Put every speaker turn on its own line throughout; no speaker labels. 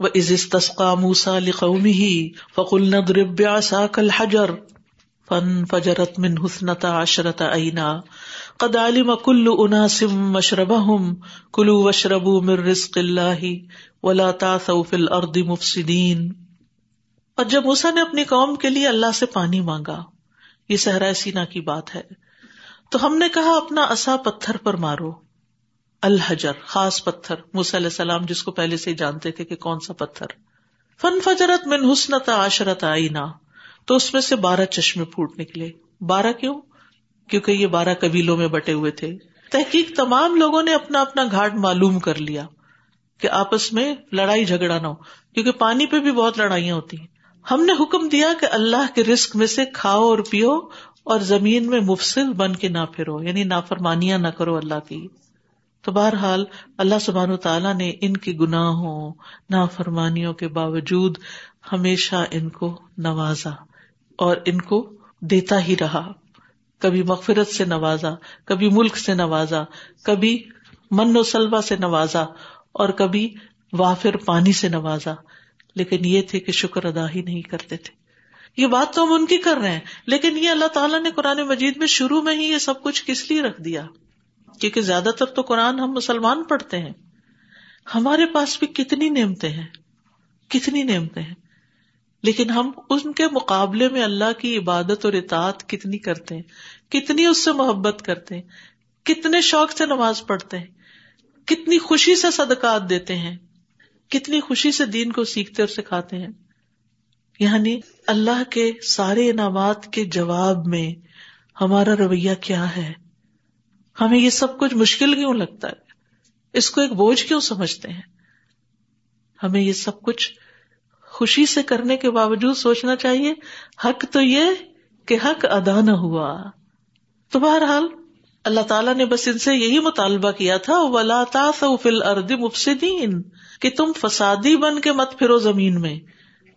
وہ عزت تسقا موسا لقومی ہی فقل ندرب کل حجر فن فجرت من حسنتا عشرت عینا قد علم کل اناسم مشربہم کلو وشربو من رزق اللہ ولا تاثوا فی الارض مفسدین اور جب موسا نے اپنی قوم کے لیے اللہ سے پانی مانگا، یہ صحرا سینا کی بات ہے، تو ہم نے کہا اپنا اصا پتھر پر مارو۔ الحجر، خاص پتھر، موسی علیہ السلام جس کو پہلے سے جانتے تھے کہ کون سا پتھر۔ فن فجرت من حسنت عشرت آئینہ تو اس میں سے بارہ چشمے پھوٹ نکلے۔ بارہ کیوں؟ کیونکہ یہ بارہ قبیلوں میں بٹے ہوئے تھے۔ تحقیق تمام لوگوں نے اپنا اپنا گھاٹ معلوم کر لیا کہ آپس میں لڑائی جھگڑا نہ ہو، کیونکہ پانی پہ بھی بہت لڑائیاں ہوتی ہیں۔ ہم نے حکم دیا کہ اللہ کے رسک میں سے کھاؤ اور پیو اور زمین میں مفصل بن کے نہ پھرو یعنی نافرمانیاں نہ کرو اللہ کی۔ تو بہرحال اللہ سبحان تعالیٰ نے ان کے گناہوں، نافرمانیوں کے باوجود ہمیشہ ان کو نوازا اور ان کو دیتا ہی رہا۔ کبھی مغفرت سے نوازا، کبھی ملک سے نوازا، کبھی من و سلوا سے نوازا اور کبھی وافر پانی سے نوازا۔ لیکن یہ تھے کہ شکر ادا ہی نہیں کرتے تھے۔ یہ بات تو ہم ان کی کر رہے ہیں، لیکن یہ اللہ تعالیٰ نے قرآن مجید میں شروع میں ہی یہ سب کچھ کس لیے رکھ دیا؟ کیونکہ زیادہ تر تو قرآن ہم مسلمان پڑھتے ہیں۔ ہمارے پاس بھی کتنی نعمتیں ہیں، کتنی نعمتیں ہیں۔ لیکن ہم ان کے مقابلے میں اللہ کی عبادت اور اطاعت کتنی کرتے ہیں، کتنی اس سے محبت کرتے ہیں، کتنے شوق سے نماز پڑھتے ہیں، کتنی خوشی سے صدقات دیتے ہیں، کتنی خوشی سے دین کو سیکھتے اور سکھاتے ہیں۔ یعنی اللہ کے سارے انعامات کے جواب میں ہمارا رویہ کیا ہے؟ ہمیں یہ سب کچھ مشکل کیوں لگتا ہے؟ اس کو ایک بوجھ کیوں سمجھتے ہیں؟ ہمیں یہ سب کچھ خوشی سے کرنے کے باوجود سوچنا چاہیے، حق تو یہ کہ حق ادا نہ ہوا۔ تو بہرحال، اللہ تعالیٰ نے بس ان سے یہی مطالبہ کیا تھا، ولا فل ارد مفسدین کہ تم فسادی بن کے مت پھرو زمین میں۔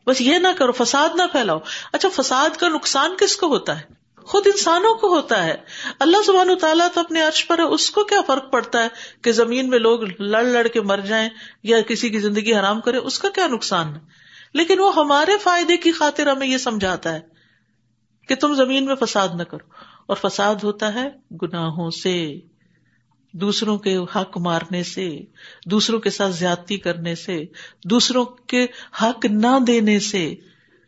بس یہ نہ کرو، فساد نہ پھیلاؤ۔ اچھا فساد کا نقصان کس کو ہوتا ہے؟ خود انسانوں کو ہوتا ہے۔ اللہ سبحانہ تعالیٰ تو اپنے عرش پر ہے، اس کو کیا فرق پڑتا ہے کہ زمین میں لوگ لڑ لڑ کے مر جائیں یا کسی کی زندگی حرام کرے اس کا کیا نقصان ہے؟ لیکن وہ ہمارے فائدے کی خاطر ہمیں یہ سمجھاتا ہے کہ تم زمین میں فساد نہ کرو۔ اور فساد ہوتا ہے گناہوں سے، دوسروں کے حق مارنے سے، دوسروں کے ساتھ زیادتی کرنے سے، دوسروں کے حق نہ دینے سے۔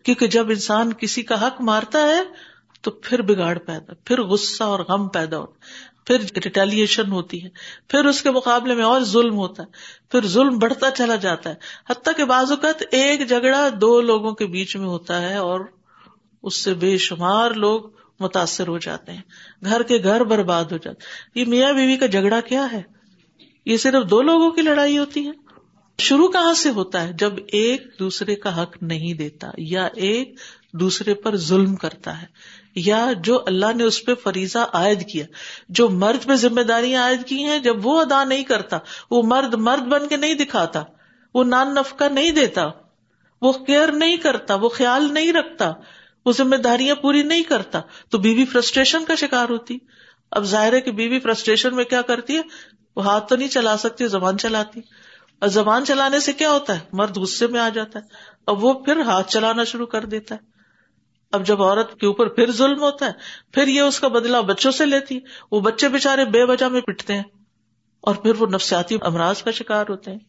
کیونکہ جب انسان کسی کا حق مارتا ہے تو پھر بگاڑ پیدا، پھر غصہ اور غم پیدا ہوتا پھر ریٹیلیشن ہوتی ہے، پھر اس کے مقابلے میں اور ظلم ہوتا ہے، پھر ظلم بڑھتا چلا جاتا ہے۔ حتیٰ کہ بعض اوقات ایک جھگڑا دو لوگوں کے بیچ میں ہوتا ہے اور اس سے بے شمار لوگ متاثر ہو جاتے ہیں، گھر کے گھر برباد ہو جاتے یہ میاں بیوی کا جھگڑا کیا ہے؟ یہ صرف دو لوگوں کی لڑائی ہوتی ہے۔ شروع کہاں سے ہوتا ہے؟ جب ایک دوسرے کا حق نہیں دیتا یا ایک دوسرے پر ظلم کرتا ہے۔ یا جو اللہ نے اس پہ فریضہ عائد کیا، جو مرد پہ ذمہ داریاں عائد کی ہیں، جب وہ ادا نہیں کرتا، وہ مرد مرد بن کے نہیں دکھاتا، وہ نان نفقہ نہیں دیتا، وہ کیئر نہیں کرتا، وہ خیال نہیں رکھتا، وہ ذمہ داریاں پوری نہیں کرتا، تو بیوی فرسٹریشن کا شکار ہوتی۔ اب ظاہر ہے کہ بیوی فرسٹریشن میں کیا کرتی ہے؟ وہ ہاتھ تو نہیں چلا سکتی، زبان چلاتی۔ اور زبان چلانے سے کیا ہوتا ہے؟ مرد غصے میں آ جاتا ہے۔ اب وہ پھر ہاتھ چلانا شروع کر دیتا ہے۔ اب جب عورت کے اوپر پھر ظلم ہوتا ہے، پھر یہ اس کا بدلا بچوں سے لیتی وہ بچے بےچارے بے وجہ میں پٹتے ہیں اور پھر وہ نفسیاتی امراض کا شکار ہوتے ہیں۔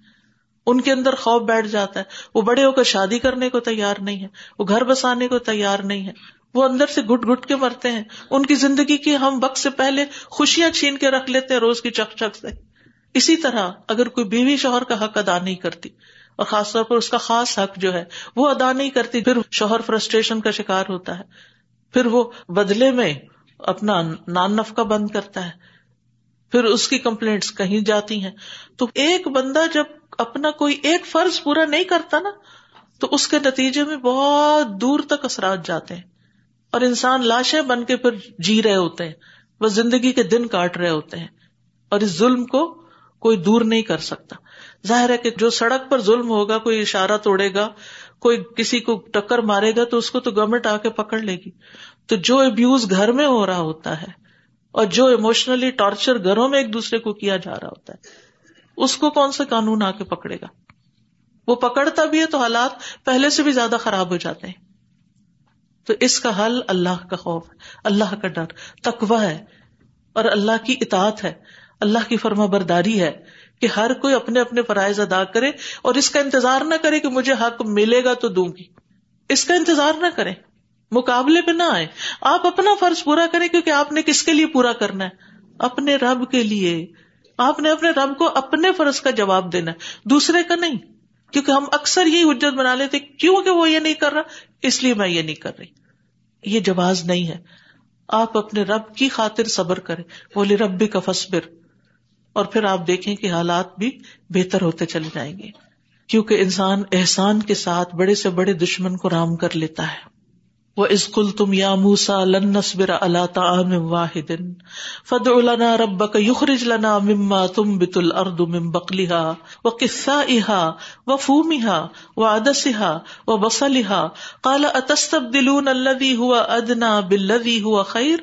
ان کے اندر خوف بیٹھ جاتا ہے۔ وہ بڑے ہو کر شادی کرنے کو تیار نہیں ہے۔ وہ گھر بسانے کو تیار نہیں ہے۔ وہ اندر سے گٹ گٹ کے مرتے ہیں۔ ان کی زندگی کی ہم وقت سے پہلے خوشیاں چھین کے رکھ لیتے ہیں، روز کی چک چک سے۔ اسی طرح اگر کوئی بیوی شوہر کا حق ادا نہیں کرتی اور خاص طور پر اس کا خاص حق جو ہے، وہ ادا نہیں کرتی، پھر شوہر فرسٹریشن کا شکار ہوتا ہے۔ پھر وہ بدلے میں اپنا نان نفقہ بند کرتا ہے۔ پھر اس کی کمپلینٹس کہیں جاتی ہیں۔ تو ایک بندہ جب اپنا کوئی ایک فرض پورا نہیں کرتا نا، تو اس کے نتیجے میں بہت دور تک اثرات جاتے ہیں۔ اور انسان لاشیں بن کے پھر جی رہے ہوتے ہیں، وہ زندگی کے دن کاٹ رہے ہوتے ہیں۔ اور اس ظلم کو کوئی دور نہیں کر سکتا۔ ظاہر ہے کہ جو سڑک پر ظلم ہوگا، کوئی اشارہ توڑے گا، کوئی کسی کو ٹکر مارے گا، تو اس کو تو گورنمنٹ آ کے پکڑ لے گی۔ تو جو ابیوز گھر میں ہو رہا ہوتا ہے، اور جو اموشنلی ٹارچر گھروں میں ایک دوسرے کو کیا جا رہا ہوتا ہے، اس کو کون سا قانون آ کے پکڑے گا؟ وہ پکڑتا بھی ہے تو حالات پہلے سے بھی زیادہ خراب ہو جاتے ہیں۔ تو اس کا حل اللہ کا خوف ہے اللہ کا ڈر تکوا ہے اور اللہ کی اطاعت ہے۔ اللہ کی فرما برداری ہے کہ ہر کوئی اپنے اپنے فرائض ادا کرے اور اس کا انتظار نہ کرے کہ مجھے حق ملے گا تو دوں گی۔ اس کا انتظار نہ کرے، مقابلے پہ نہ آئے۔ آپ اپنا فرض پورا کریں کیونکہ آپ نے کس کے لیے پورا کرنا ہے؟ اپنے رب کے لیے۔ آپ نے اپنے رب کو اپنے فرض کا جواب دینا ہے۔ دوسرے کا نہیں، کیونکہ ہم اکثر یہی حجت بنا لیتے کیوں کہ وہ یہ نہیں کر رہا؟ اس لیے میں یہ نہیں کر رہی۔ یہ جواز نہیں ہے۔ آپ اپنے رب کی خاطر صبر کریں۔ بولے ربی کا فصبر اور پھر آپ دیکھیں کہ حالات بھی بہتر ہوتے چلے جائیں گے۔ کیونکہ انسان احسان کے ساتھ بڑے سے بڑے دشمن کو رام کر لیتا ہے۔ وہ اسکل تم یا موسا لنسبر اللہ تعام واحد فد النا رب یخرج لنا مما تم بت الرد مم بکلیہ و قصہ احا و فومیہ و ادسا و بسلیہ کالا اتستب دلون الدی ہوا ادنا بلدی ہوا خیر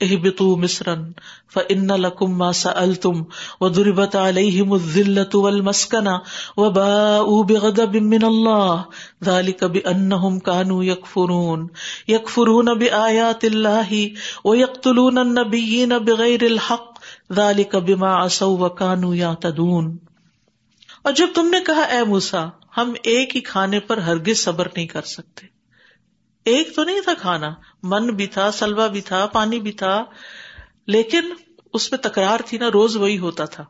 اہبتو مصرن فان لکم ما سألتم وضربت علیہم الذلة والمسکنہ وباؤوا بغضب من اللہ ذلك بأنهم كانوا يكفرون. يكفرون بآيات الله ويقتلون النبيين بغير الحق ذلك بما عصوا وكانوا يعتدون. اور جب تم نے کہا، اے موسا ہم ایک ہی کھانے پر ہرگز صبر نہیں کر سکتے۔ ایک تو نہیں تھا کھانا، من بھی تھا سلوا بھی تھا، پانی بھی تھا، لیکن اس میں تکرار تھی نا، روز وہی ہوتا تھا۔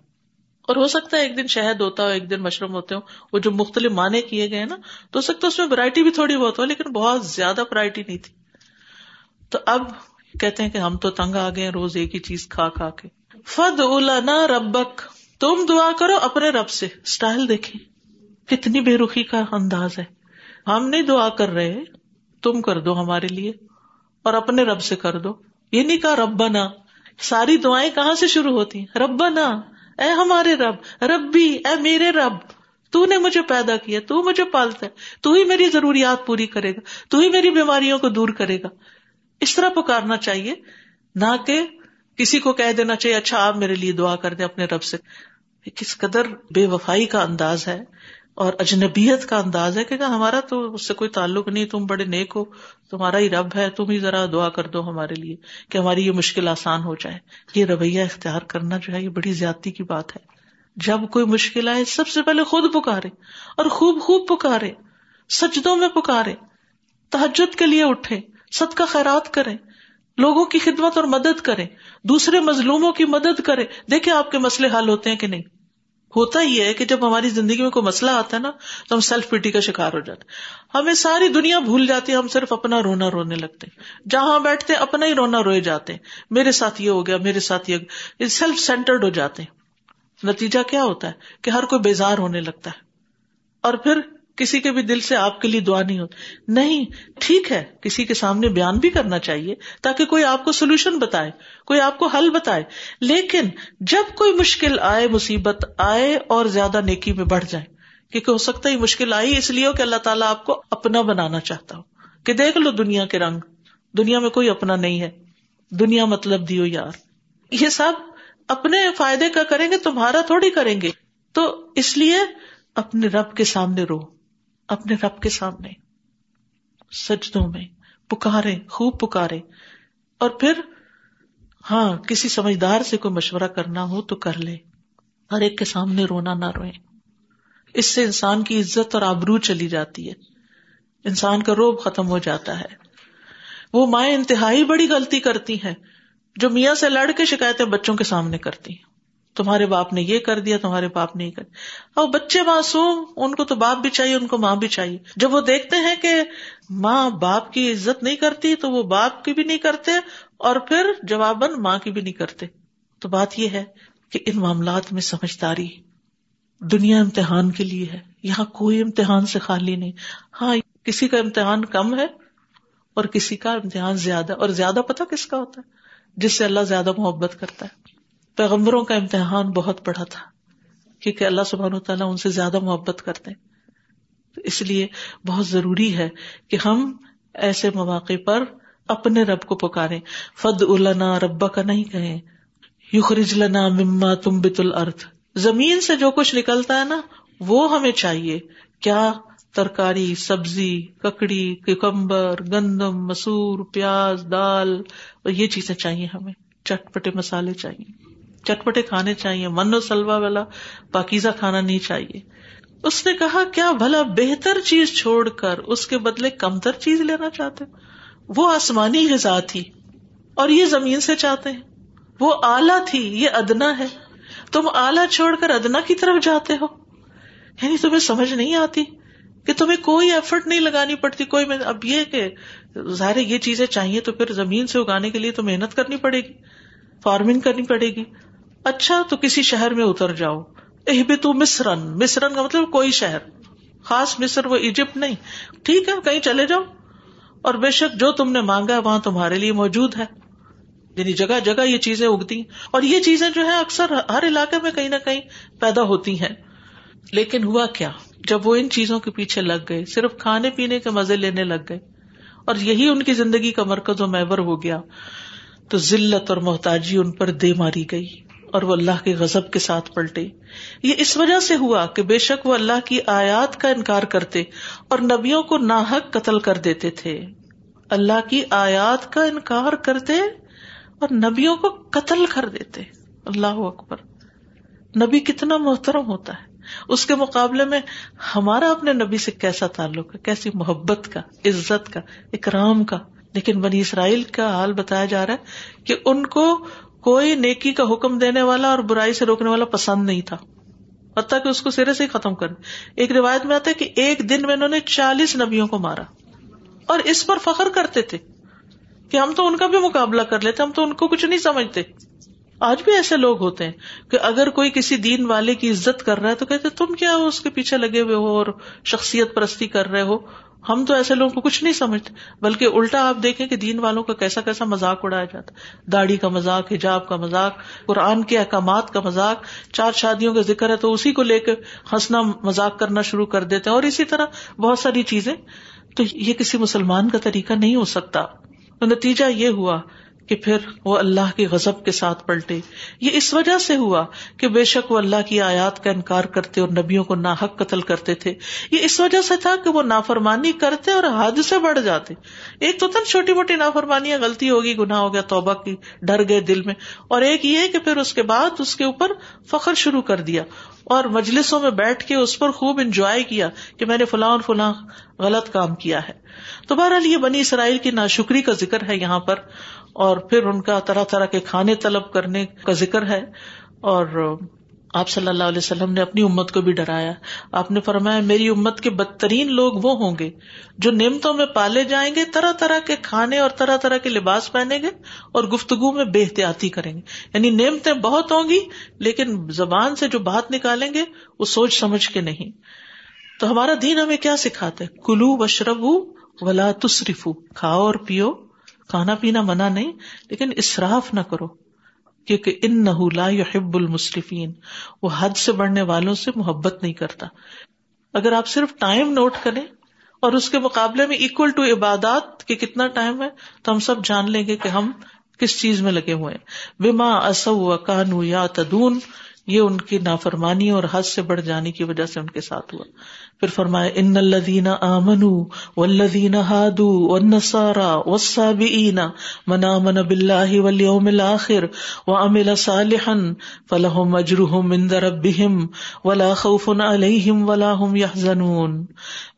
اور ہو سکتا ہے ایک دن شہد ہوتا ہو ایک دن مشروم ہوتے ہو وہ جو مختلف معنی کیے گئے نا، تو ہو سکتا ہے اس میں ورائٹی بھی تھوڑی بہت ہو، لیکن بہت زیادہ ورائٹی نہیں تھی۔ تو اب کہتے ہیں کہ ہم تو تنگ آ گئے روز ایک ہی چیز کھا کھا کے۔ فد الا ربک، تم دعا کرو اپنے رب سے۔ اسٹائل دیکھیں، کتنی بے رخی کا انداز ہے۔ ہم نہیں دعا کر رہے تم کر دو ہمارے لیے اور اپنے رب سے کر دو۔ یہ نہیں کہا رب نا ساری دعائیں کہاں سے شروع ہوتی ہیں؟ رب نا اے ہمارے رب، ربی، اے میرے رب، تو نے مجھے پیدا کیا، تو مجھے پالتا ہے، تو ہی میری ضروریات پوری کرے گا، تو ہی میری بیماریوں کو دور کرے گا۔ اس طرح پکارنا چاہیے، نہ کہ کسی کو کہہ دینا چاہیے اچھا آپ میرے لیے دعا کر دیں اپنے رب سے۔ کس قدر بے وفائی کا انداز ہے۔ اور اجنبیت کا انداز ہے کہ ہمارا تو اس سے کوئی تعلق نہیں، تم بڑے نیک ہو، تمہارا ہی رب ہے، تم ہی ذرا دعا کر دو ہمارے لیے کہ ہماری یہ مشکل آسان ہو جائے۔ یہ رویہ اختیار کرنا جو ہے، یہ بڑی زیادتی کی بات ہے۔ جب کوئی مشکل آئے، سب سے پہلے خود پکارے اور خوب خوب پکارے، سجدوں میں پکارے تحجد کے لیے اٹھے سد کا خیرات کرے، لوگوں کی خدمت اور مدد کرے، دوسرے مظلوموں کی مدد کرے۔ دیکھے آپ کے مسئلے حل ہوتے ہیں کہ نہیں۔ ہوتا ہی ہے کہ جب ہماری زندگی میں کوئی مسئلہ آتا ہے نا، تو ہم سیلف پیٹی کا شکار ہو جاتے ہمیں ساری دنیا بھول جاتی ہے، ہم صرف اپنا رونا رونے لگتے جہاں بیٹھتے اپنا ہی رونا روئے جاتے ہیں۔ میرے ساتھ یہ ہو گیا، میرے ساتھ یہ سیلف سینٹرڈ ہو جاتے ہیں۔ نتیجہ کیا ہوتا ہے؟ کہ ہر کوئی بیزار ہونے لگتا ہے۔ اور پھر کسی کے بھی دل سے آپ کے لیے دعا نہیں ہوتی۔ نہیں، ٹھیک ہے، کسی کے سامنے بیان بھی کرنا چاہیے تاکہ کوئی آپ کو سولوشن بتائے، کوئی آپ کو حل بتائے۔ لیکن جب کوئی مشکل آئے، مصیبت آئے اور زیادہ نیکی میں بڑھ جائے، کیونکہ ہو سکتا ہے مشکل آئی، اس لیے کہ اللہ تعالیٰ آپ کو اپنا بنانا چاہتا ہو۔ کہ دیکھ لو دنیا کے رنگ، دنیا میں کوئی اپنا نہیں ہے۔ دنیا مطلب دیو یار۔ یہ سب اپنے فائدے کا کریں گے، تمہارا تھوڑی کریں گے۔ تو اس لیے اپنے رب کے سامنے رو۔ اپنے رب کے سامنے، سجدوں میں، پکارے، خوب پکارے۔ اور پھر ہاں کسی سمجھدار سے کوئی مشورہ کرنا ہو تو کر لے۔ ہر ایک کے سامنے رونا نہ روئے۔ اس سے انسان کی عزت اور آبرو چلی جاتی ہے۔ انسان کا روب ختم ہو جاتا ہے۔ وہ مائیں انتہائی بڑی غلطی کرتی ہیں، جو میاں سے لڑ کے شکایتیں بچوں کے سامنے کرتی ہیں۔ تمہارے باپ نے یہ کر دیا، تمہارے باپ نے یہ کر دیا۔ اور بچے معصوم، ان کو تو باپ بھی چاہیے، ان کو ماں بھی چاہیے۔ جب وہ دیکھتے ہیں کہ ماں باپ کی عزت نہیں کرتی، تو وہ باپ کی بھی نہیں کرتے اور پھر جواباً ماں کی بھی نہیں کرتے۔ تو بات یہ ہے کہ ان معاملات میں سمجھداری دنیا امتحان کے لیے ہے۔ یہاں کوئی امتحان سے خالی نہیں۔ ہاں کسی کا امتحان کم ہے اور کسی کا امتحان زیادہ، اور زیادہ پتا کس کا ہوتا ہے؟ جس سے اللہ زیادہ محبت کرتا ہے۔ پیغمبروں کا امتحان بہت بڑا تھا، کیونکہ اللہ سبحان و تعالیٰ ان سے زیادہ محبت کرتے اس لیے بہت ضروری ہے کہ ہم ایسے مواقع پر اپنے رب کو پکارے فد النا ربا کا نہیں کہیں۔ یخرج لنا مما تم بت الارض زمین سے جو کچھ نکلتا ہے نا، وہ ہمیں چاہیے۔ کیا ترکاری، سبزی، ککڑی کمبر گندم، مسور، پیاز، دال اور یہ چیزیں چاہیے ہمیں۔ چٹپٹے مسالے چاہیے۔ چٹپٹے کھانے چاہیے، من و سلوا والا پاکیزہ کھانا نہیں چاہیے۔ اس نے کہا، کیا بھلا بہتر چیز چھوڑ کر اس کے بدلے کمتر چیز لینا چاہتے وہ آسمانی غذا تھی اور یہ زمین سے چاہتے ہیں۔ وہ آلہ تھی، یہ ادنا ہے۔ تم آلہ چھوڑ کر ادنا کی طرف جاتے ہو۔ یعنی تمہیں سمجھ نہیں آتی کہ تمہیں کوئی ایفرٹ نہیں لگانی پڑتی۔ کوئی اب یہ کہ ظاہر یہ چیزیں چاہیے تو پھر زمین سے اگانے کے لیے تو محنت کرنی پڑے گی فارمنگ کرنی پڑے گی۔ اچھا تو کسی شہر میں اتر جاؤ۔ اہ تو مصرن مصرن کا مطلب کوئی شہر۔ خاص مصر وہ ایجپٹ نہیں۔ ٹھیک ہے، کہیں چلے جاؤ۔ اور بے شک جو تم نے مانگا وہاں تمہارے لیے موجود ہے۔ یعنی جگہ جگہ یہ چیزیں اگتی۔ اور یہ چیزیں جو ہے اکثر ہر علاقے میں کہیں نہ کہیں پیدا ہوتی ہیں۔ لیکن ہوا کیا؟ جب وہ ان چیزوں کے پیچھے لگ گئے، صرف کھانے پینے کے مزے لینے لگ گئے۔ اور یہی ان کی زندگی کا مرکز و محور ہو گیا۔ تو ذلت اور محتاجی ان پر دے ماری گئی۔ اور وہ اللہ کے غزب کے ساتھ پلٹے۔ یہ اس وجہ سے ہوا کہ بے شک وہ اللہ کی آیات کا انکار کرتے اور نبیوں کو ناحک قتل کر دیتے تھے۔ اللہ کی آیات کا انکار کرتے اور نبیوں کو قتل کر دیتے۔ اللہ اکبر۔ نبی کتنا محترم ہوتا ہے۔ اس کے مقابلے میں ہمارا اپنے نبی سے کیسا تعلق ہے؟ کیسی محبت کا، عزت کا، اکرام کا۔ لیکن بنی اسرائیل کا حال بتایا جا رہا ہے کہ ان کو کوئی نیکی کا حکم دینے والا اور برائی سے روکنے والا پسند نہیں تھا۔ حتیٰ کہ اس کو سرے سے ہی ختم کر۔ ایک روایت میں آتا ہے کہ ایک دن میں انہوں نے چالیس نبیوں کو مارا۔ اور اس پر فخر کرتے تھے کہ ہم تو ان کا بھی مقابلہ کر لیتے، ہم تو ان کو کچھ نہیں سمجھتے۔ آج بھی ایسے لوگ ہوتے ہیں کہ اگر کوئی کسی دین والے کی عزت کر رہا ہے تو کہتے تم کیا اس کے پیچھے لگے ہوئے ہو اور شخصیت پرستی کر رہے ہو؟ ہم تو ایسے لوگوں کو کچھ نہیں سمجھتے، بلکہ الٹا آپ دیکھیں کہ دین والوں کا کیسا کیسا مذاق اڑایا جاتا داڑھی کا مذاق، حجاب کا مذاق، قرآن کے احکامات کا مذاق، چار شادیوں کا ذکر ہے تو اسی کو لے کے ہنسنا، مذاق کرنا شروع کر دیتے ہیں۔ اور اسی طرح بہت ساری چیزیں۔ تو یہ کسی مسلمان کا طریقہ نہیں ہو سکتا۔ تو نتیجہ یہ ہوا کہ پھر وہ اللہ کے غزب کے ساتھ پلٹے۔ یہ اس وجہ سے ہوا کہ بے شک وہ اللہ کی آیات کا انکار کرتے اور نبیوں کو ناحق قتل کرتے تھے۔ یہ اس وجہ سے تھا کہ وہ نافرمانی کرتے اور حد سے بڑھ جاتے۔ ایک تو تھا چھوٹی موٹی نافرمانیاں، غلطی ہوگی، گناہ ہو گیا، توبہ کی، ڈر گئے دل میں۔ اور ایک یہ کہ پھر اس کے بعد اس کے اوپر فخر شروع کر دیا۔ اور مجلسوں میں بیٹھ کے اس پر خوب انجوائے کیا کہ میں نے فلاں اور فلاں غلط کام کیا ہے۔ تو بہرحال یہ بنی اسرائیل کی ناشکری کا ذکر ہے یہاں پر۔ اور پھر ان کا طرح طرح کے کھانے طلب کرنے کا ذکر ہے اور آپ صلی اللہ علیہ وسلم نے اپنی امت کو بھی ڈرایا۔ آپ نے فرمایا، میری امت کے بدترین لوگ وہ ہوں گے جو نعمتوں میں پالے جائیں گے، طرح طرح کے کھانے اور طرح طرح کے لباس پہنیں گے اور گفتگو میں بے احتیاطی کریں گے۔ یعنی نعمتیں بہت ہوں گی، لیکن زبان سے جو بات نکالیں گے، وہ سوچ سمجھ کے نہیں۔ تو ہمارا دین ہمیں کیا سکھاتے کلو بشرب ولا تصرف کھاؤ اور پیو۔ کھانا پینا منع نہیں، لیکن اصراف نہ کرو، کیونکہ ان نہ یحب المصرفین وہ حد سے بڑھنے والوں سے محبت نہیں کرتا۔ اگر آپ صرف ٹائم نوٹ کریں، اور اس کے مقابلے میں اکول ٹو عبادات کہ کتنا ٹائم ہے، تو ہم سب جان لیں گے کہ ہم کس چیز میں لگے ہوئے ہیں۔ بما اصو کانو یا تدون یہ ان کی نافرمانی اور حد سے بڑھ جانے کی وجہ سے ان کے ساتھ ہوا۔ پھر فرمائے ان الدین الذین آمنوا والذین هادوا والنصارى والصابئین من آمن بالله واليوم الاخر وعمل صالحا فلهم اجرهم عند ربهم ولا خوف عليهم ولا هم يحزنون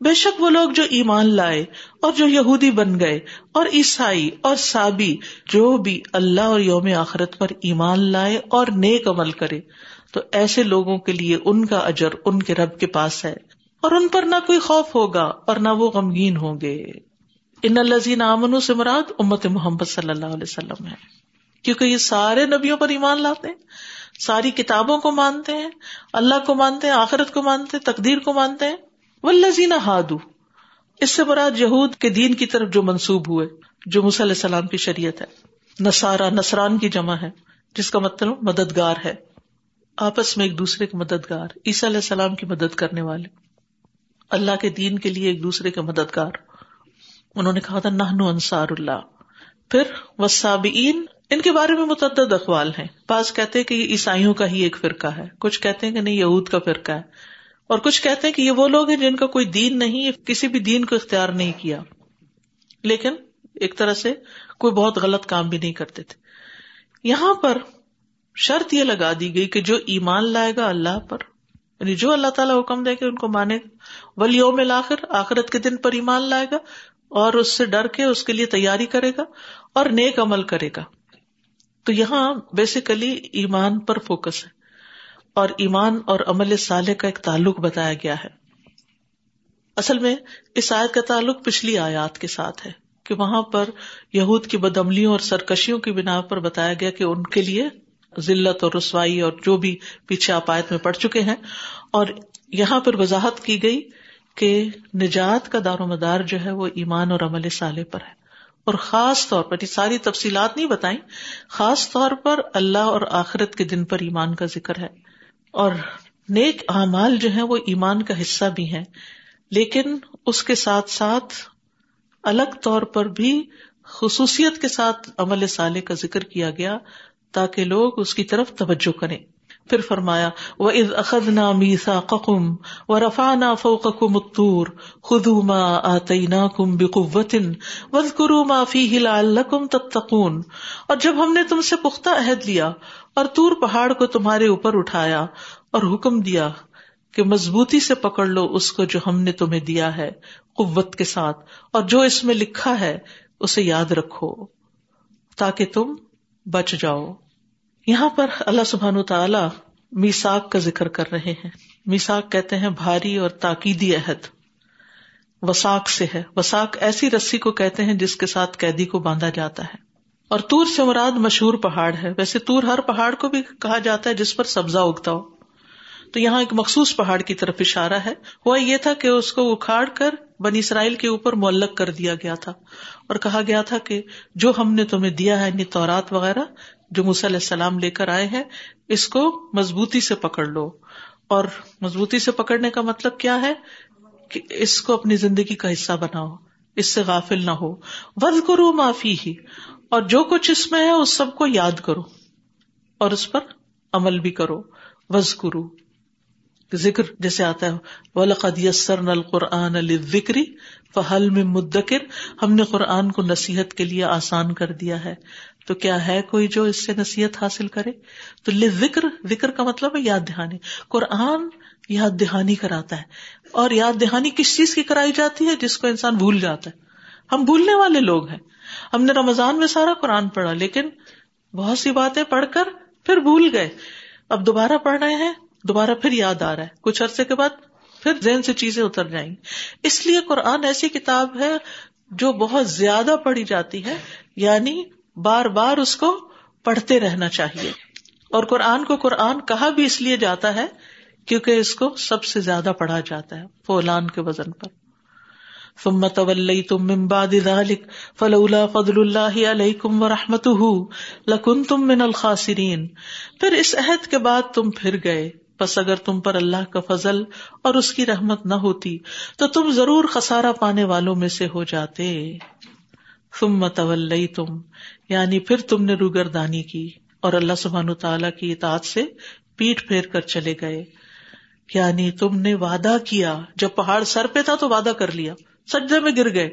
بے شک وہ لوگ جو ایمان لائے اور جو یہودی بن گئے اور عیسائی اور سابی جو بھی اللہ اور یوم آخرت پر ایمان لائے اور نیک عمل کرے، تو ایسے لوگوں کے لیے ان کا اجر ان کے رب کے پاس ہے۔ اور ان پر نہ کوئی خوف ہوگا اور نہ وہ غمگین ہوں گے۔ ان الزین امن سے مراد امت محمد صلی اللہ علیہ وسلم ہے۔ کیونکہ یہ سارے نبیوں پر ایمان لاتے ہیں، ساری کتابوں کو مانتے ہیں، اللہ کو مانتے ہیں، آخرت کو مانتے ہیں، تقدیر کو مانتے ہیں۔ وہ لذین ہادو اس سے مراد یہود کے دین کی طرف جو منسوب ہوئے، جو علیہ السلام کی شریعت ہے۔ نسارا نسران کی جمع ہے، جس کا مطلب مددگار ہے۔ آپس میں ایک دوسرے کے مددگار، عیسیٰ علیہ السلام کی مدد کرنے والے۔ اللہ کے دین کے لیے ایک دوسرے کے مددگار۔ انہوں نے کہا تھا نہنو انصار اللہ۔ پھر وسابین ان کے بارے میں متعدد اقوال ہیں۔ بعض کہتے کہ یہ عیسائیوں کا ہی ایک فرقہ ہے۔ کچھ کہتے ہیں کہ نہیں، یہود کا فرقہ ہے۔ اور کچھ کہتے ہیں کہ یہ وہ لوگ ہیں جن کا کوئی دین نہیں، کسی بھی دین کو اختیار نہیں کیا۔ لیکن ایک طرح سے کوئی بہت غلط کام بھی نہیں کرتے تھے۔ یہاں پر شرط یہ لگا دی گئی کہ جو ایمان لائے گا اللہ پر یعنی جو اللہ تعالیٰ حکم دے کے ان کو مانے گا ولیوم آخر آخرت کے دن پر ایمان لائے گا اور اس سے ڈر کے اس کے لیے تیاری کرے گا اور نیک عمل کرے گا۔ تو یہاں بیسیکلی ایمان پر فوکس ہے۔ اور ایمان اور عمل صالح کا ایک تعلق بتایا گیا ہے۔ اصل میں اس آیت کا تعلق پچھلی آیات کے ساتھ ہے کہ وہاں پر یہود کی بدملیوں اور سرکشیوں کی بنا پر بتایا گیا کہ ان کے لیے ذلت اور رسوائی اور جو بھی پیچھے آپایت میں پڑ چکے ہیں۔ اور یہاں پر وضاحت کی گئی کہ نجات کا دار و مدار جو ہے وہ ایمان اور عمل صالح پر ہے۔ اور خاص طور پر، یہ ساری تفصیلات نہیں بتائیں، خاص طور پر اللہ اور آخرت کے دن پر ایمان کا ذکر ہے۔ اور نیک اعمال جو ہے وہ ایمان کا حصہ بھی ہے لیکن اس کے ساتھ ساتھ الگ طور پر بھی خصوصیت کے ساتھ عمل صالح کا ذکر کیا گیا۔ تاکہ لوگ اس کی طرف توجہ کریں۔ پھر فرمایا وہ از اخد نا میسا قم و رفا نا فوق متور خدو ما آتی نا کم بقوتن وز کرو ما فی ہلا کم تتقون۔ اور جب ہم نے تم سے پختہ عہد لیا اور تور پہاڑ کو تمہارے اوپر اٹھایا اور حکم دیا کہ مضبوطی سے پکڑ لو اس کو جو ہم نے تمہیں دیا ہے قوت کے ساتھ اور جو اس میں لکھا ہے اسے یاد رکھو تاکہ تم بچ جاؤ۔ یہاں پر اللہ سبحان تعالی میساک کا ذکر کر رہے ہیں۔ میساک کہتے ہیں بھاری اور تاکیدی عہد۔ وساک سے ہے۔ وساک ایسی رسی کو کہتے ہیں جس کے ساتھ قیدی کو باندھا جاتا ہے۔ اور تور سے مراد مشہور پہاڑ ہے۔ ویسے تور ہر پہاڑ کو بھی کہا جاتا ہے جس پر سبزہ اگتا ہو۔ تو یہاں ایک مخصوص پہاڑ کی طرف اشارہ ہے۔ ہوا یہ تھا کہ اس کو اکھاڑ کر بنی اسرائیل کے اوپر معلق کر دیا گیا تھا اور کہا گیا تھا کہ جو ہم نے تمہیں دیا ہے یعنی تورات وغیرہ، جو علیہ السلام لے کر آئے ہیں، اس کو مضبوطی سے پکڑ لو۔ اور مضبوطی سے پکڑنے کا مطلب کیا ہے؟ کہ اس کو اپنی زندگی کا حصہ بناؤ، اس سے غافل نہ ہو۔ ود کرو معافی ہی اور جو کچھ اس میں ہے، اس سب کو یاد کرو اور اس پر عمل بھی کرو۔ وز کرو ذکر جیسے آتا ہے۔ ولقد یسرنا القرآن للذکر فہل میں مدکر ہم نے قرآن کو نصیحت کے لیے آسان کر دیا ہے۔ تو کیا ہے کوئی جو اس سے نصیحت حاصل کرے؟ تو ذکر ذکر کا مطلب ہے یاد دہانی۔ قرآن یاد دہانی کراتا ہے۔ اور یاد دہانی کس چیز کی کرائی جاتی ہے؟ جس کو انسان بھول جاتا ہے۔ ہم بھولنے والے لوگ ہیں۔ ہم نے رمضان میں سارا قرآن پڑھا، لیکن بہت سی باتیں پڑھ کر پھر بھول گئے۔ اب دوبارہ پڑھ رہے ہیں۔ دوبارہ پھر یاد آ رہا ہے۔ کچھ عرصے کے بعد پھر ذہن سے چیزیں اتر جائیں۔ گی اس لیے قرآن ایسی کتاب ہے جو بہت زیادہ پڑھی جاتی ہے یعنی بار بار اس کو پڑھتے رہنا چاہیے۔ اور قرآن کو قرآن کہا بھی اس لیے جاتا ہے کیونکہ اس کو سب سے زیادہ پڑھا جاتا ہے فولان کے وزن پر۔ ثم توليتم من بعد ذلك فلولا فضل الله عليكم ورحمته لكنتم من الخاسرين۔ پھر اس عہد کے بعد تم پھر گئے۔ بس اگر تم پر اللہ کا فضل اور اس کی رحمت نہ ہوتی تو تم ضرور خسارا پانے والوں میں سے ہو جاتے۔ ثم توليتم یعنی پھر تم نے روگردانی کی اور اللہ سبحانہ تعالی کی اطاعت سے پیٹ پھیر کر چلے گئے۔ یعنی تم نے وعدہ کیا، جب پہاڑ سر پہ تھا تو وعدہ کر لیا، سجدے میں گر گئے۔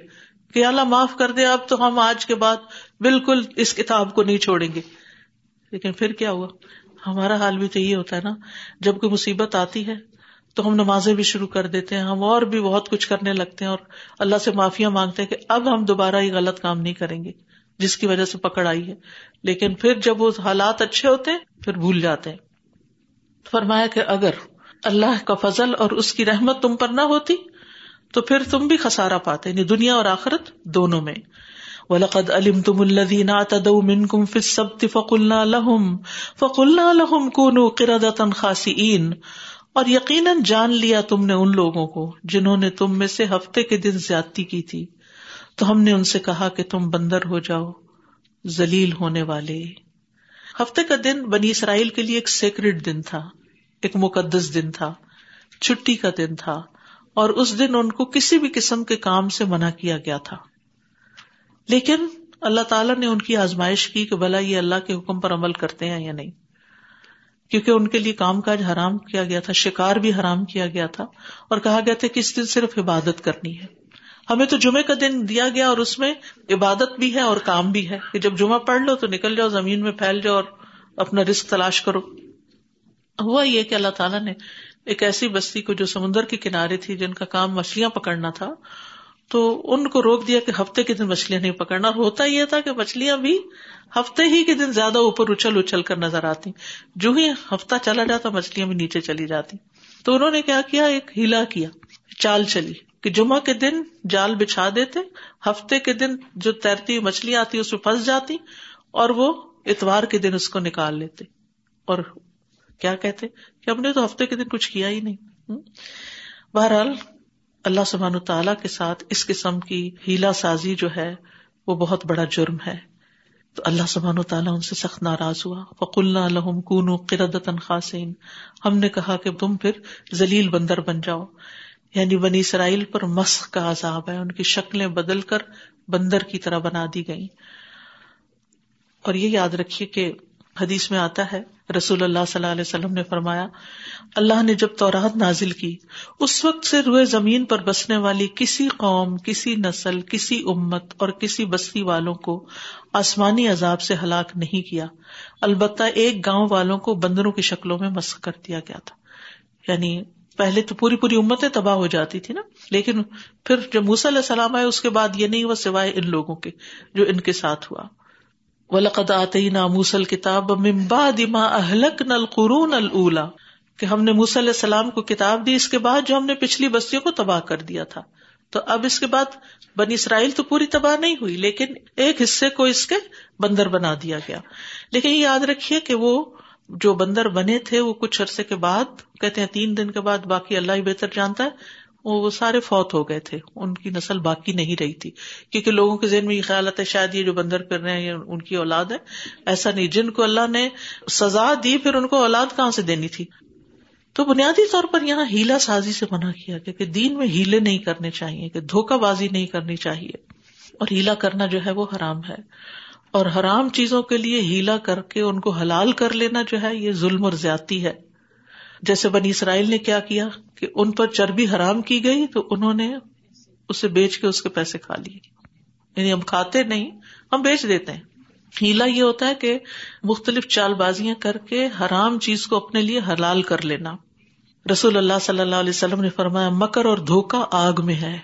کہ اللہ معاف کر دے، اب تو ہم آج کے بعد بالکل اس کتاب کو نہیں چھوڑیں گے۔ لیکن پھر کیا ہوا؟ ہمارا حال بھی تو یہ ہوتا ہے نا، جب کوئی مصیبت آتی ہے تو ہم نمازیں بھی شروع کر دیتے ہیں، ہم اور بھی بہت کچھ کرنے لگتے ہیں اور اللہ سے معافیا مانگتے ہیں کہ اب ہم دوبارہ یہ غلط کام نہیں کریں گے، جس کی وجہ سے پکڑ آئی ہے۔ لیکن پھر جب وہ حالات اچھے ہوتے ہیں، پھر بھول جاتے ہیں۔ فرمایا کہ اگر اللہ کا فضل اور اس کی رحمت تم پر نہ ہوتی، تو پھر تم بھی خسارا پاتے یعنی دنیا اور آخرت دونوں میں۔ ولقد علم تم الدین من لہم فقلنا لہم کونو قردتا خاسئین اور یقیناً جان لیا تم نے ان لوگوں کو جنہوں نے تم میں سے ہفتے کے دن زیادتی کی تھی۔ تو ہم نے ان سے کہا کہ تم بندر ہو جاؤ، ذلیل ہونے والے۔ ہفتے کا دن بنی اسرائیل کے لیے ایک سیکرٹ دن تھا، ایک مقدس دن تھا، چھٹی کا دن تھا۔ اور اس دن ان کو کسی بھی قسم کے کام سے منع کیا گیا تھا۔ لیکن اللہ تعالیٰ نے ان کی آزمائش کی کہ بلا یہ اللہ کے حکم پر عمل کرتے ہیں یا نہیں۔ کیونکہ ان کے لیے کام کاج حرام کیا گیا تھا، شکار بھی حرام کیا گیا تھا۔ اور کہا گیا تھا کہ اس دن صرف عبادت کرنی ہے۔ ہمیں تو جمعے کا دن دیا گیا اور اس میں عبادت بھی ہے اور کام بھی ہے کہ جب جمعہ پڑھ لو تو نکل جاؤ، زمین میں پھیل جاؤ اور اپنا رسک تلاش کرو۔ ہوا یہ کہ اللہ تعالیٰ نے ایک ایسی بستی کو جو سمندر کے کنارے تھی جن کا کام مچھلیاں پکڑنا تھا تو ان کو روک دیا کہ ہفتے کے دن مچھلیاں نہیں پکڑنا۔ اور ہوتا یہ تھا کہ مچھلیاں بھی ہفتے ہی کے دن زیادہ اوپر اچھل اچھل کر نظر آتی جو ہی ہفتہ چلا جاتا، مچھلیاں بھی نیچے چلی جاتی۔ تو انہوں نے کیا کیا؟ ایک ہلا کیا، چال چلی کہ جمعہ کے دن جال بچھا دیتے، ہفتے کے دن جو تیرتی مچھلیاں آتی، اس میں پھنس جاتی اور وہ اتوار کے دن اس کو نکال لیتے۔ اور کیا کہتے؟ کہ ہم نے تو ہفتے کے دن کچھ کیا ہی نہیں۔ بہرحال اللہ سبحان تعالیٰ کے ساتھ اس قسم کی ہیلا سازی جو ہے، وہ بہت بڑا جرم ہے۔ تو اللہ سبحان تعالیٰ ان سے سخت ناراض ہوا۔ فق اللہ الحم کون قردن خاصین ہم نے کہا کہ تم پھر ذلیل بندر بن جاؤ۔ یعنی بنی اسرائیل پر مسخ کا عذاب ہے۔ ان کی شکلیں بدل کر بندر کی طرح بنا دی گئی اور یہ یاد رکھیے کہ حدیث میں آتا ہے، رسول اللہ صلی اللہ علیہ وسلم نے فرمایا، اللہ نے جب تورات نازل کی، اس وقت سے روئے زمین پر بسنے والی کسی قوم، کسی نسل، کسی امت اور کسی بستی والوں کو آسمانی عذاب سے ہلاک نہیں کیا۔ البتہ ایک گاؤں والوں کو بندروں کی شکلوں میں مسق کر دیا گیا تھا۔ یعنی پہلے تو پوری پوری امتیں تباہ ہو جاتی تھی نا۔ لیکن پھر جب موسی علیہ السلام آئے، اس کے بعد یہ نہیں ہوا سوائے ان لوگوں کے جو ان کے ساتھ ہوا۔ ولقد آتینا موسل کتاب ممباد ما اہلکنا القرون الاولا کہ ہم نے موسی علیہ السلام کو کتاب دی، اس کے بعد جو ہم نے پچھلی بستیوں کو تباہ کر دیا تھا۔ تو اب اس کے بعد بنی اسرائیل تو پوری تباہ نہیں ہوئی، لیکن ایک حصے کو اس کے بندر بنا دیا گیا۔ لیکن یہ یاد رکھیے کہ وہ جو بندر بنے تھے، وہ کچھ عرصے کے بعد، کہتے ہیں تین دن کے بعد، باقی اللہ ہی بہتر جانتا ہے۔ وہ سارے فوت ہو گئے تھے۔ ان کی نسل باقی نہیں رہی تھی۔ کیونکہ لوگوں کے ذہن میں یہ خیال آتا ہے، شاید یہ جو بندر پھر رہے ہیں ان کی اولاد ہے۔ ایسا نہیں، جن کو اللہ نے سزا دی، پھر ان کو اولاد کہاں سے دینی تھی؟ تو بنیادی طور پر یہاں ہیلا سازی سے منع کیا گیا کہ دین میں ہیلے نہیں کرنے چاہیے، کہ دھوکہ بازی نہیں کرنی چاہیے۔ اور ہیلا کرنا جو ہے وہ حرام ہے۔ اور حرام چیزوں کے لیے ہیلا کر کے ان کو حلال کر لینا جو ہے، یہ ظلم اور زیادتی ہے۔ جیسے بنی اسرائیل نے کیا کیا کہ ان پر چربی حرام کی گئی تو انہوں نے اسے بیچ کے اس کے پیسے کھا لیے۔ یعنی ہم کھاتے نہیں، ہم بیچ دیتے ہیں۔ ہیلا یہ ہوتا ہے کہ مختلف چال بازیاں کر کے حرام چیز کو اپنے لیے حلال کر لینا۔ رسول اللہ صلی اللہ علیہ وسلم نے فرمایا، مکر اور دھوکا آگ میں ہے۔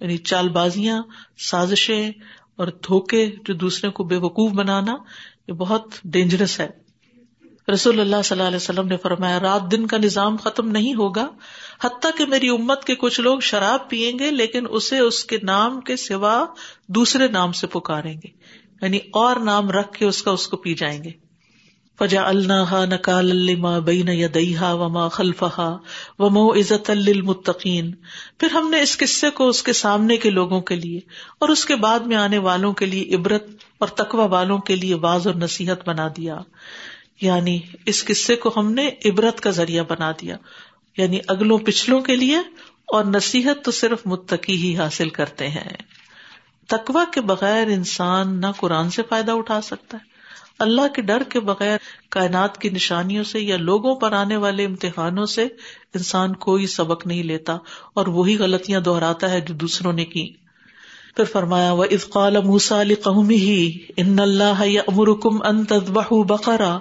یعنی چال بازیاں سازشیں اور دھوکے جو دوسرے کو بے وقوف بنانا، یہ بہت ڈینجرس ہے۔ رسول اللہ صلی اللہ علیہ وسلم نے فرمایا، رات دن کا نظام ختم نہیں ہوگا، حتیٰ کہ میری امت کے کچھ لوگ شراب پیئیں گے، لیکن اسے اس کے نام کے سوا دوسرے نام سے پکاریں گے۔ یعنی اور نام رکھ کے اس کا اس کو پی جائیں گے۔ فجا اللہ نکال الما بین یا وما خلفہ ومو عزت المتقین پھر ہم نے اس قصے کو اس کے سامنے کے لوگوں کے لیے اور اس کے بعد میں آنے والوں کے لیے عبرت اور تقوا والوں کے لیے واض اور نصیحت بنا دیا۔ یعنی اس قصے کو ہم نے عبرت کا ذریعہ بنا دیا۔ یعنی اگلوں پچھلوں کے لیے اور نصیحت تو صرف متقی ہی حاصل کرتے ہیں۔ تقوا کے بغیر انسان نہ قرآن سے فائدہ اٹھا سکتا ہے۔ اللہ کے ڈر کے بغیر کائنات کی نشانیوں سے یا لوگوں پر آنے والے امتحانوں سے انسان کوئی سبق نہیں لیتا اور وہی غلطیاں دہراتا ہے جو دوسروں نے کی۔ پھر فرمایا وہ افقال موسا علی قومی ہی ان اللہ امرکم ان تذبح بقرا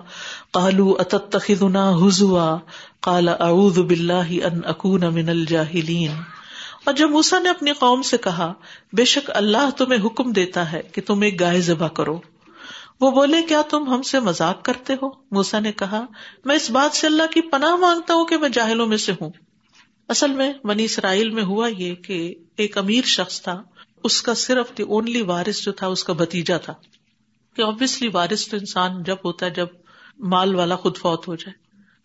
قالو اتتخذنا حزوا قال اعوذ باللہ ان اکون من الجاہلین اور جب موسا نے اپنی قوم سے کہا، بے شک اللہ تمہیں حکم دیتا ہے کہ تم ایک گائے ذبح کرو۔ وہ بولے، کیا تم ہم سے مذاق کرتے ہو؟ موسا نے کہا، میں اس بات سے اللہ کی پناہ مانگتا ہوں کہ میں جاہلوں میں سے ہوں۔ اصل میں منی اسرائیل میں ہوا یہ کہ ایک امیر شخص تھا۔ اس کا صرف دی اونلی وارث جو تھا، اس کا بتیجا تھا۔ کہ آبیسلی وارث تو انسان جب ہوتا ہے، جب مال والا خود فوت ہو جائے۔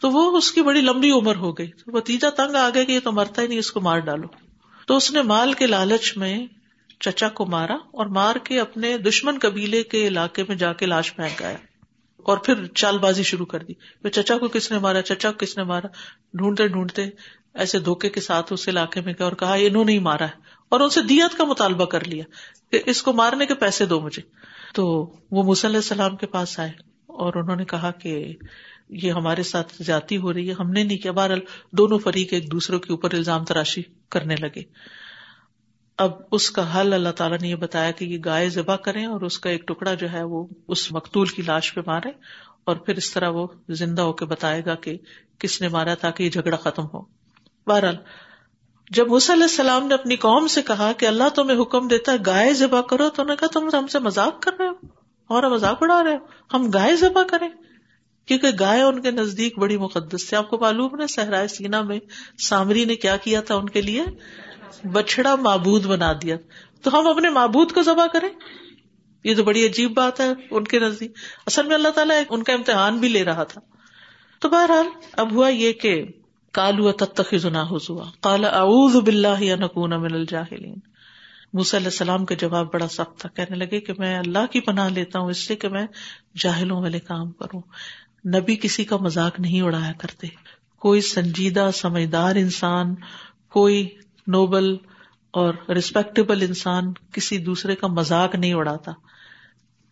تو وہ اس کی بڑی لمبی عمر ہو گئی۔ تو بتیجا تنگ آ گیا کہ یہ تو مرتا ہی نہیں، اس کو مار ڈالو۔ تو اس نے مال کے لالچ میں چچا کو مارا اور مار کے اپنے دشمن قبیلے کے علاقے میں جا کے لاش پھینک آیا۔ اور پھر چال بازی شروع کر دی۔ چچا کو کس نے مارا؟ چچا کو کس نے مارا؟ ڈھونڈتے ڈھونڈتے ایسے دھوکے کے ساتھ اس علاقے میں گیا اور کہا انہوں نے ہی مارا ہے۔ اور ان سے دیت کا مطالبہ کر لیا کہ اس کو مارنے کے پیسے دو مجھے۔ تو وہ علیہ السلام کے پاس آئے اور انہوں نے کہا کہ یہ ہمارے ساتھ زیادتی ہو رہی ہے، ہم نے نہیں کیا۔ بہرحال دونوں فریق ایک دوسرے کے اوپر الزام تراشی کرنے لگے۔ اب اس کا حل اللہ تعالیٰ نے یہ بتایا کہ یہ گائے ذبح کریں اور اس کا ایک ٹکڑا جو ہے وہ اس مقتول کی لاش پہ مارے اور پھر اس طرح وہ زندہ ہو کے بتائے گا کہ کس نے مارا تاکہ یہ جھگڑا ختم ہو۔ بہرحال جب علیہ السلام نے اپنی قوم سے کہا کہ اللہ تمہیں حکم دیتا ہے، گائے ذبح کرو، تو انہوں نے کہا، تم ہم سے مذاق کر رہے ہو اور مذاق اڑا رہے ہو۔ ہم گائے ذبح کریں۔ کیونکہ گائے ان کے نزدیک بڑی مقدس تھی۔ آپ کو معلوم ہے صحرائے سینا میں سامری نے کیا کیا تھا ان کے لیے؟ بچڑا معبود بنا دیا۔ تو ہم اپنے معبود کو ذبح کریں؟ یہ تو بڑی عجیب بات ہے ان کے نزدیک۔ اصل میں اللہ تعالیٰ ان کا امتحان بھی لے رہا تھا۔ تو بہرحال اب ہوا یہ کہ کالو تتخذنا حضوا قال اعوذ باللہ ان اکون من الجاہلین موسی علیہ السلام کا جواب بڑا سخت تھا، کہنے لگے کہ میں اللہ کی پناہ لیتا ہوں، اس سے کہ میں جاہلوں والے کام کروں۔ نبی کسی کا مذاق نہیں اڑایا کرتے۔ کوئی سنجیدہ، سمجھدار انسان، کوئی نوبل اور ریسپیکٹیبل انسان کسی دوسرے کا مذاق نہیں اڑاتا۔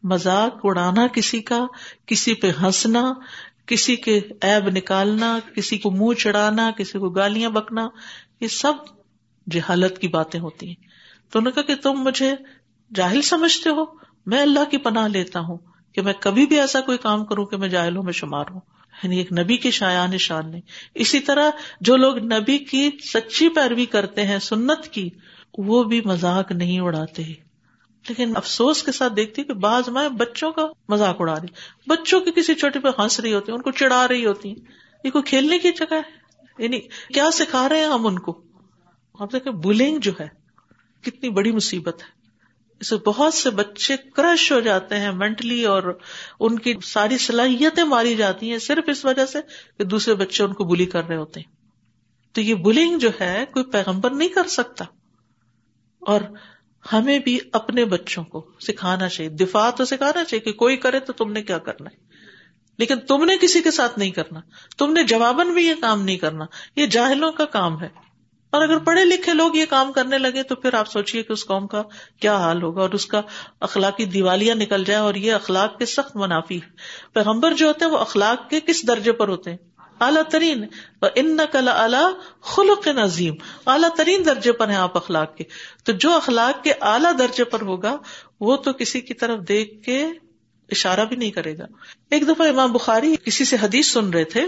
مذاق اڑانا کسی کا، کسی پہ ہنسنا کسی کے ایب نکالنا، کسی کو منہ چڑھانا، کسی کو گالیاں بکنا، یہ سب جہالت کی باتیں ہوتی ہیں۔ تو انہوں نے کہا کہ تم مجھے جاہل سمجھتے ہو، میں اللہ کی پناہ لیتا ہوں کہ میں کبھی بھی ایسا کوئی کام کروں کہ میں جاہلوں میں شمار ہوں۔ یعنی ایک نبی کی شایان شان نہیں۔ اسی طرح جو لوگ نبی کی سچی پیروی کرتے ہیں، سنت کی، وہ بھی مذاق نہیں اڑاتے۔ لیکن افسوس کے ساتھ دیکھتی کہ بعض مائیں بچوں کا مذاق اڑا رہی بچوں کی کسی چھوٹی پہ ہنس رہی ہوتی ان کو چڑھا رہی ہوتی ہیں یہ کوئی کھیلنے کی جگہ ہے؟ یعنی کیا سکھا رہے ہیں ہم ان کو؟ آپ دیکھیں بلنگ جو ہے، کتنی بڑی مصیبت ہے۔ اسے بہت سے بچے کرش ہو جاتے ہیں مینٹلی اور ان کی ساری صلاحیتیں ماری جاتی ہیں صرف اس وجہ سے کہ دوسرے بچے ان کو بلی کر رہے ہوتے ہیں۔ تو یہ بلنگ جو ہے، کوئی پیغمبر نہیں کر سکتا۔ اور ہمیں بھی اپنے بچوں کو سکھانا چاہیے۔ دفاع تو سکھانا چاہیے کہ کوئی کرے تو تم نے کیا کرنا ہے۔ لیکن تم نے کسی کے ساتھ نہیں کرنا۔ تم نے جواباً بھی یہ کام نہیں کرنا۔ یہ جاہلوں کا کام ہے۔ اور اگر پڑھے لکھے لوگ یہ کام کرنے لگے تو پھر آپ سوچیے کہ اس قوم کا کیا حال ہوگا اور اس کا اخلاقی دیوالیاں نکل جائے اور یہ اخلاق کے سخت منافی۔ پیغمبر جو ہوتے ہیں وہ اخلاق کے کس درجے پر ہوتے ہیں؟ اعلیٰ ترین ان نقل اعلیٰ خلق نظیم اعلیٰ ترین درجے پر ہیں آپ اخلاق کے۔ تو جو اخلاق کے اعلیٰ درجے پر ہوگا، وہ تو کسی کی طرف دیکھ کے اشارہ بھی نہیں کرے گا۔ ایک دفعہ امام بخاری کسی سے حدیث سن رہے تھے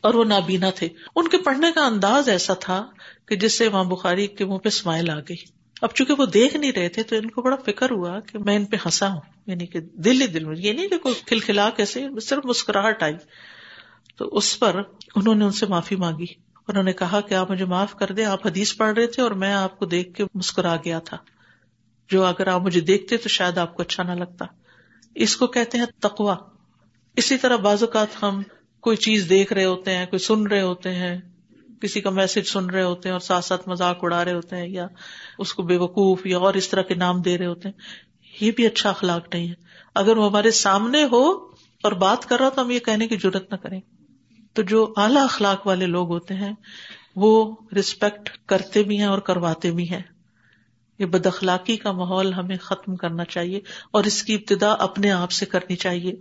اور وہ نابینا تھے۔ ان کے پڑھنے کا انداز ایسا تھا کہ جس سے امام بخاری کے منہ پہ اسمائل آ گئی۔ اب چونکہ وہ دیکھ نہیں رہے تھے، تو ان کو بڑا فکر ہوا کہ میں ان پہ ہنسا ہوں یعنی کہ دل ہی دل میں۔ یہ نہیں کہ کوئی کھلکھلا کیسے صرف مسکراہٹ آئی۔ تو اس پر انہوں نے ان سے معافی مانگی۔ انہوں نے کہا کہ آپ مجھے معاف کر دیں، آپ حدیث پڑھ رہے تھے اور میں آپ کو دیکھ کے مسکرا گیا تھا۔ جو اگر آپ مجھے دیکھتے تو شاید آپ کو اچھا نہ لگتا۔ اس کو کہتے ہیں تقوا اسی طرح بعض اوقات ہم کوئی چیز دیکھ رہے ہوتے ہیں، کوئی سن رہے ہوتے ہیں، کسی کا میسج سن رہے ہوتے ہیں اور ساتھ ساتھ مذاق اڑا رہے ہوتے ہیں یا اس کو بے وقوف یا اور اس طرح کے نام دے رہے ہوتے ہیں۔ یہ بھی اچھا اخلاق نہیں ہے۔ اگر وہ ہمارے سامنے ہو اور بات کر رہا تو ہم یہ کہنے کی ضرورت نہ کریں۔ تو جو اعلی اخلاق والے لوگ ہوتے ہیں، وہ رسپیکٹ کرتے بھی ہیں اور کرواتے بھی ہیں۔ یہ بد اخلاقی کا ماحول ہمیں ختم کرنا چاہیے اور اس کی ابتدا اپنے آپ سے کرنی چاہیے۔